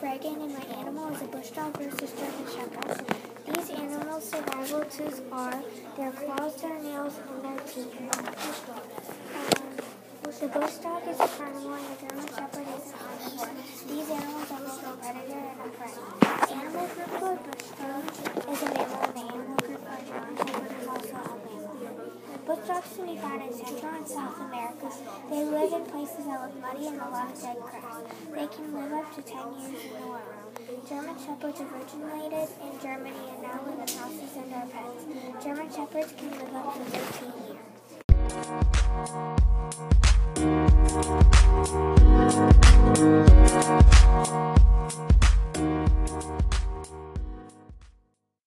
dragon and my animal is a bush dog versus German Shepherd. These animals' survival tools are their claws, their nails, and their teeth. Um, the bush dog is a carnivore and the German Shepherd is Bush dogs can be found in Central and South America. They live in places that look muddy and a lot of dead grass. They can live up to 10 years in the wild. German Shepherds originated in Germany and now live in houses and are pets. German Shepherds can live up to 13 years.